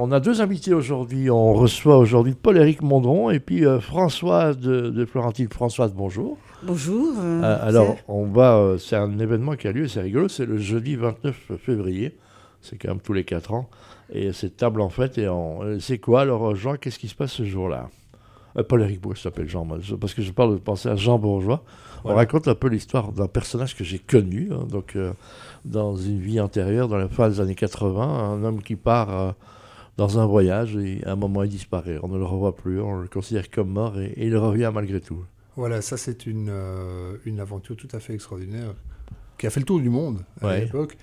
On a deux invités aujourd'hui. On reçoit aujourd'hui Paul-Éric Mondron et puis euh, Françoise de, de, Florentine. Françoise, bonjour. Bonjour. Euh, euh, alors, on va. c'est un événement qui a lieu, c'est rigolo. C'est le jeudi 29 février. C'est quand même tous les quatre ans. Et c'est table en fait. Et c'est quoi? Alors, Jean Qu'est-ce qui se passe ce jour-là? Paul-Éric, pourquoi je s'appelle Jean? Parce que je parle de penser à Jean Bourgeois. On raconte un peu l'histoire d'un personnage que j'ai connu, hein, donc dans une vie antérieure, dans la fin des années 80, un homme qui part dans un voyage et à un moment il disparaît. On ne le revoit plus, on le considère comme mort et, il revient malgré tout. Voilà, ça c'est une, euh, une aventure tout à fait extraordinaire qui a fait le tour du monde à l'époque.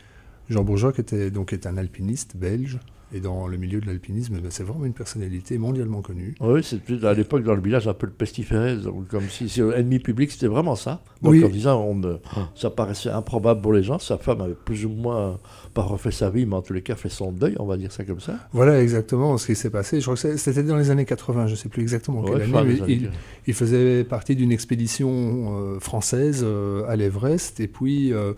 Jean Bourgeois qui était, donc, est un alpiniste belge et dans le milieu de l'alpinisme, ben, c'est vraiment une personnalité mondialement connue. Oui, c'est à l'époque dans le village un peu le pestiféré, comme si c'est ennemi public, c'était vraiment ça. Donc en disant, on, ça paraissait improbable pour les gens. Sa femme avait plus ou moins pas refait sa vie, mais en tous les cas fait son deuil, on va dire ça comme ça. Voilà exactement ce qui s'est passé. Je crois que c'était dans les années 80, je ne sais plus exactement quelle année. Mais il, faisait partie d'une expédition euh, française euh, à l'Everest et puis. Euh,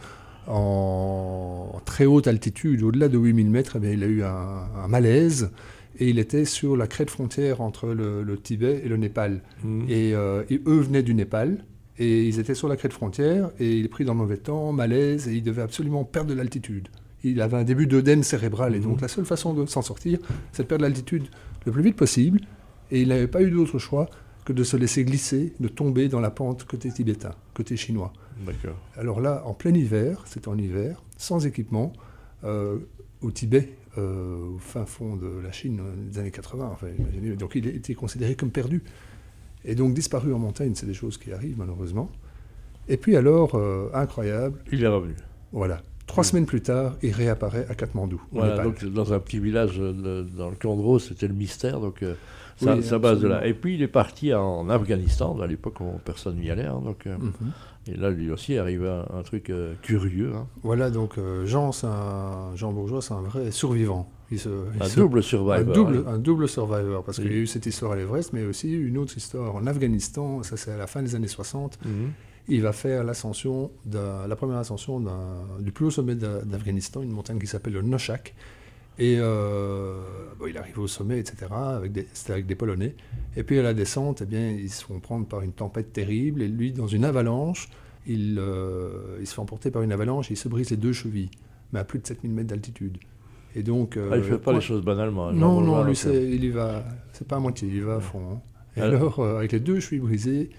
en très haute altitude, au-delà de 8000 mètres, eh il a eu un, malaise et il était sur la crête frontière entre le, Tibet et le Népal. Mmh. Euh, et, eux venaient du Népal et ils étaient sur la crête frontière et il est pris dans le mauvais temps, malaise et il devait absolument perdre de l'altitude. Il avait un début d'œdème cérébral et donc mmh. la seule façon de s'en sortir, c'est de perdre l'altitude le plus vite possible et il n'avait pas eu d'autre choix que de se laisser glisser, de tomber dans la pente côté tibétain, côté chinois. D'accord. Alors là, en plein hiver, c'était en hiver, sans équipement, euh, au Tibet, euh, au fin fond de la Chine, des années 80. Enfin, donc il était considéré comme perdu. Et donc disparu en montagne, c'est des choses qui arrivent malheureusement. Et puis alors, euh, incroyable. Il est revenu. Voilà. Trois semaines plus tard, il réapparaît à Katmandou. Voilà, donc dans un petit village dans le Kandro, c'était le mystère. Donc ça, base de là. Et puis il est parti en Afghanistan, à l'époque où personne n'y allait. Hein, donc, euh, mhm. Et là, lui aussi, arrive un, un truc euh, curieux. Hein. Voilà, donc euh, Jean, un, Jean Bourgeois, c'est un vrai survivant. Il un double survivor. Un double, un double survivor, parce qu'il y a eu cette histoire à l'Everest, mais aussi une autre histoire en Afghanistan, ça c'est à la fin des années 60. Mhm. Il va faire l'ascension, la première ascension du plus haut sommet d'Afghanistan, une montagne qui s'appelle le Noshak, et euh, il arrive au sommet, etc., avec des, c'était avec des Polonais. Et puis à la descente, eh bien, ils se font prendre par une tempête terrible. Et lui, dans une avalanche, il, euh, il se fait emporter par une avalanche et il se brise les deux chevilles, mais à plus de 7000 mètres d'altitude. Et donc, euh, ah, il ne fait pas les choses banalement. Non, non, lui, il y va, c'est pas à moitié, il y va à fond. Hein. Et alors, avec les deux chevilles brisées,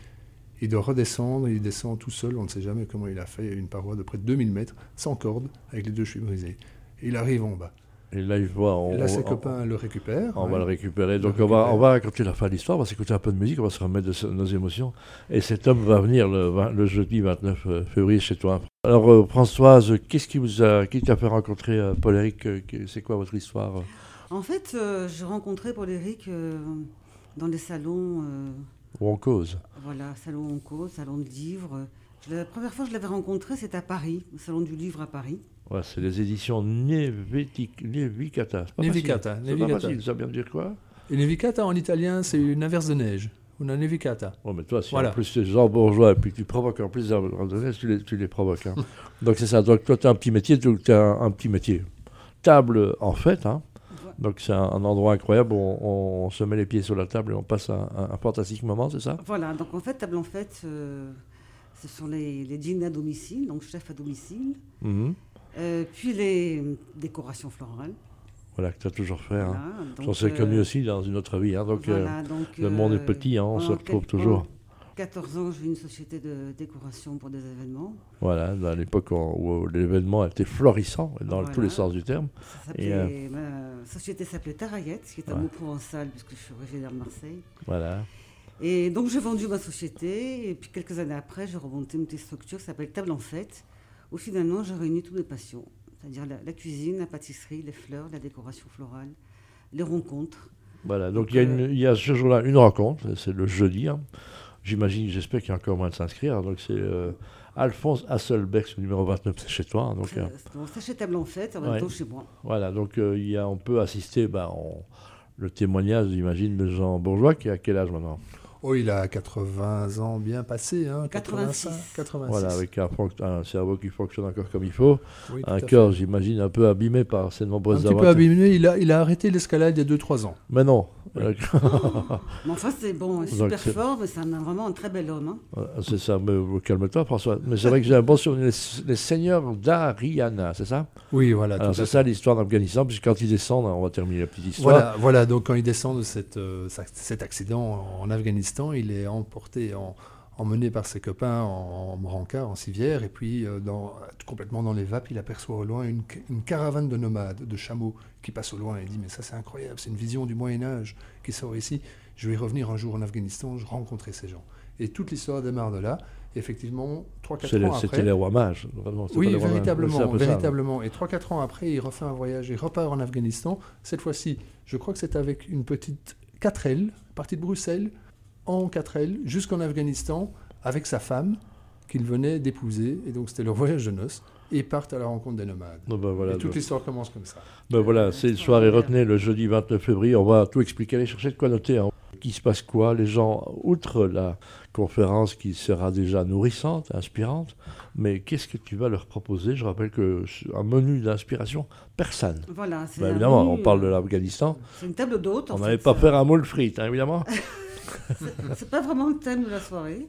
il doit redescendre, il descend tout seul, on ne sait jamais comment il a fait, il y a une paroi de près de 2000 mètres, sans corde, avec les deux chevilles brisées. Et il arrive en bas. Et là, il voit. On, là, ses copains le récupèrent. On va le récupérer. Donc, on, va, on va raconter la fin de l'histoire, on va s'écouter un peu de musique, on va se remettre de nos émotions. Et cet homme va venir le, le jeudi 29 euh, février chez toi. Alors, euh, Françoise, qu'est-ce qui vous a, qui t'a fait rencontrer euh, Paul-Éric C'est quoi votre histoire? En fait, j'ai rencontré Paul-Éric dans les salons. Où on cause. Voilà, salon où on cause, salon de livres. La première fois que je l'avais rencontré, c'était à Paris, au salon du livre à Paris. Ouais, c'est les éditions Nevikata. Nevikata. C'est pas facile, ça vient dire quoi Et Nevikata en italien, c'est une inverse de neige. Una nevicata. Oh, mais toi, si en plus tu es Jean Bourgeois et puis tu provoques en plus de neige, tu les, tu les provoques. Hein. Donc c'est ça. Donc toi, tu as un petit métier, tu as un, petit métier. Table en fait, hein. Donc c'est un, endroit incroyable où on, se met les pieds sur la table et on passe un, un, fantastique moment, c'est ça? Voilà, donc en fait, table en fait, euh, ce sont les, les dîners à domicile, donc chef à domicile. Mm euh, puis les décorations florales. Voilà, que tu as toujours fait. Hein. J'en suis connu aussi dans une autre vie. Hein. donc, euh, le monde est euh, petit, hein, on se retrouve toujours. 14 ans, j'ai une société de décoration pour des événements. Voilà, à l'époque où l'événement était florissant, dans tous les sens du terme. Et ma société s'appelait Tarayette, qui est un mot provençal, puisque je suis originaire de Marseille. Voilà. Et donc j'ai vendu ma société, et puis quelques années après, j'ai remonté une petite structure qui s'appelle Table en Fête, où finalement j'ai réuni toutes les passions, c'est-à-dire la, cuisine, la pâtisserie, les fleurs, la décoration florale, les rencontres. Voilà, donc, il, y a ce jour-là une rencontre, c'est le jeudi. Hein. J'imagine, j'espère qu'il y a encore moins de s'inscrire. Donc c'est euh, Alphonse Hasselbeck, numéro 29, c'est chez toi. Hein, donc, euh, c'est chez Table en Fête, en même temps chez moi. Voilà, donc euh, il y a, on peut assister bah, le témoignage, j'imagine, de Jean Bourgeois, qui a quel âge maintenant? Oh, il a 80 ans bien passé, hein, 86. 86. Voilà, avec un, cerveau qui fonctionne encore comme il faut. un cœur, j'imagine, un peu abîmé par ces nombreuses Un petit peu abîmé. Il a, il a arrêté l'escalade il y a 2-3 ans. Mais non. mais enfin, c'est bon, super fort, mais c'est vraiment un très bel homme. Hein. C'est ça, mais calme-toi, François. Mais c'est vrai que j'ai un bon souvenir. Les, seigneurs d'Ariana, c'est ça? Oui, voilà. C'est ça l'histoire d'Afghanistan, puisque quand ils descendent, on va terminer la petite histoire. Voilà, voilà donc quand ils descendent de cette, euh, cet accident en Afghanistan, il est emporté, emmené par ses copains en, brancard, en civière, et puis euh, dans, complètement dans les vapes, il aperçoit au loin une, caravane de nomades, de chameaux qui passent au loin. Et il dit Mais ça, c'est incroyable, c'est une vision du Moyen-Âge qui sort ici. Je vais revenir un jour en Afghanistan, je rencontrer ces gens. Et toute l'histoire démarre de là. effectivement, 3-4 ans après. C'était les rois mages. Oui, véritablement. véritablement. Et 3-4 ans après, il refait un voyage, il repart en Afghanistan. Cette fois-ci, je crois que c'est avec une petite 4L, partie de Bruxelles, en 4L jusqu'en Afghanistan avec sa femme qu'il venait d'épouser. Et donc c'était leur voyage de noces. Et partent à la rencontre des nomades. Ben voilà, et toute l'histoire commence comme ça. Ben voilà, c'est le soir et retenez le jeudi 29 février. On va tout expliquer. Allez chercher de quoi noter. Hein. Qui se passe quoi Les gens, outre la conférence qui sera déjà nourrissante, inspirante, mais qu'est-ce que tu vas leur proposer? Je rappelle que un menu d'inspiration persane. Voilà, c'est ben évidemment, on parle de l'Afghanistan. C'est une table d'hôtes. On n'allait pas faire un moule frites, hein, évidemment. c'est pas vraiment le thème de la soirée.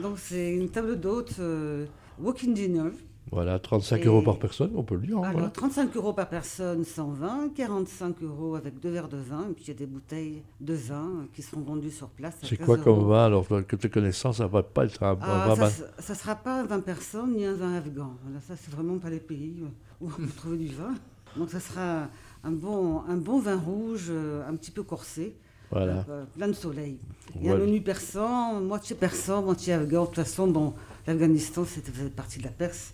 Donc c'est une table d'hôtes euh, walking dinner. Voilà, 35 euros par personne, on peut le dire. Hein, alors, 35 euros par personne, 120, 45 euros avec deux verres de vin, et puis il y a des bouteilles de vin qui seront vendues sur place. C'est quoi comme vin Alors, que tes connaissances, ça va pas être un, ah, vin. Ça ne sera pas un vin personne ni un vin afghan. Voilà, ça, c'est vraiment pas les pays où on peut trouver du vin. Donc, ça sera un bon, un bon vin rouge, euh, un petit peu corsé. Voilà. Euh, plein de soleil. Il y a un menu persan, moitié persan, moitié afghan. De toute façon, bon, l'Afghanistan, c'était partie de la Perse.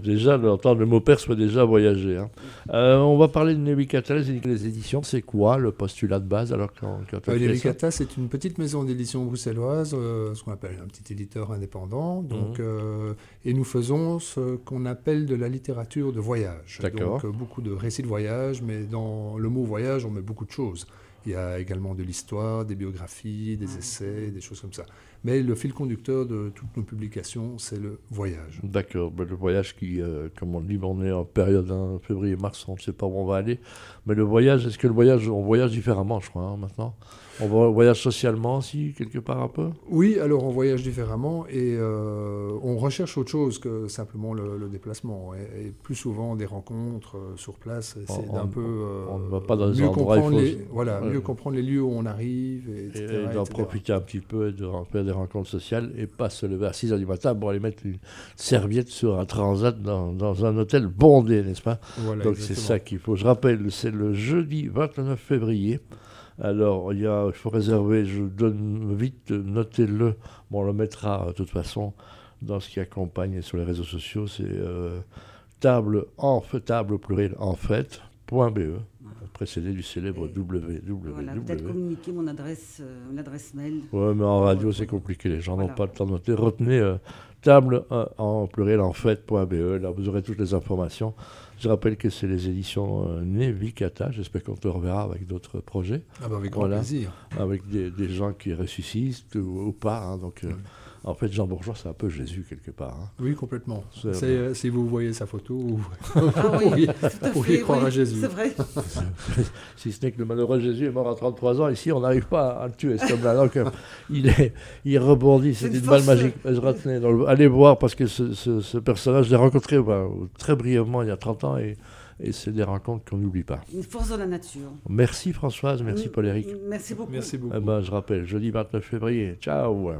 déjà, d'entendre le mot perse, peut déjà voyager. Hein. Euh, on va parler de Nevikata, les éditions. C'est quoi le postulat de base alors quand, quand euh, c'est une petite maison d'édition bruxelloise, ce qu'on appelle un petit éditeur indépendant. Donc, mhm. et nous faisons ce qu'on appelle de la littérature de voyage. Donc, beaucoup de récits de voyage, mais dans le mot voyage, on met beaucoup de choses. Il y a également de l'histoire, des biographies, des essais, des choses comme ça. Mais le fil conducteur de toutes nos publications, c'est le voyage. D'accord. Ben, le voyage qui, euh, comme on dit, on est en période hein, février-mars, on ne sait pas où on va aller. Mais le voyage, est-ce que le voyage, on voyage différemment, je crois, hein, maintenant? On voyage socialement aussi, quelque part un peu? Oui, alors on voyage différemment et euh, on recherche autre chose que simplement le, déplacement. Et, plus souvent des rencontres euh, sur place, c'est un peu. on ne va pas dans mieux comprendre les, Voilà, mieux comprendre les lieux où on arrive, et, d'en profiter un petit peu et de faire des rencontres sociales et pas se lever à 6 h du matin pour aller mettre une serviette sur un transat dans, un hôtel bondé, n'est-ce pas Donc c'est ça qu'il faut. Je rappelle, c'est le jeudi 29 février. Alors, il, y a, il faut réserver, je donne vite, notez-le. Bon, on le mettra de toute façon dans ce qui accompagne sur les réseaux sociaux. C'est euh, table en fait, table pluriel en fait, point .be, précédé du célèbre www. Voilà, peut-être communiquer mon adresse, euh, adresse mail. Oui, mais en radio, c'est compliqué. Les gens n'ont pas le temps de noter. Retenez euh, table en pluriel en fait.be. Là, vous aurez toutes les informations. Je rappelle que c'est les éditions euh, Nevikata. J'espère qu'on te reverra avec d'autres projets. Ah bah avec grand plaisir. Avec des, gens qui ressuscitent ou, pas. Hein, donc, euh, en fait, Jean Bourgeois, c'est un peu Jésus quelque part. Hein. Oui, complètement. Euh, si vous voyez sa photo, vous ah pourriez, croire à Jésus. C'est vrai. si ce n'est que le malheureux Jésus est mort à 33 ans, ici, on n'arrive pas à le tuer. C'est comme là. Donc, il, est, il rebondit, c'est une, balle magique. Je retenais allez voir, parce que ce, personnage, je l'ai rencontré bah, très brièvement il y a 30 ans. Et, et c'est des rencontres qu'on n'oublie pas. Une force de la nature. Merci Françoise, merci Paul-Éric. Merci beaucoup. Merci beaucoup. Eh ben, je rappelle, jeudi 29 février. Ciao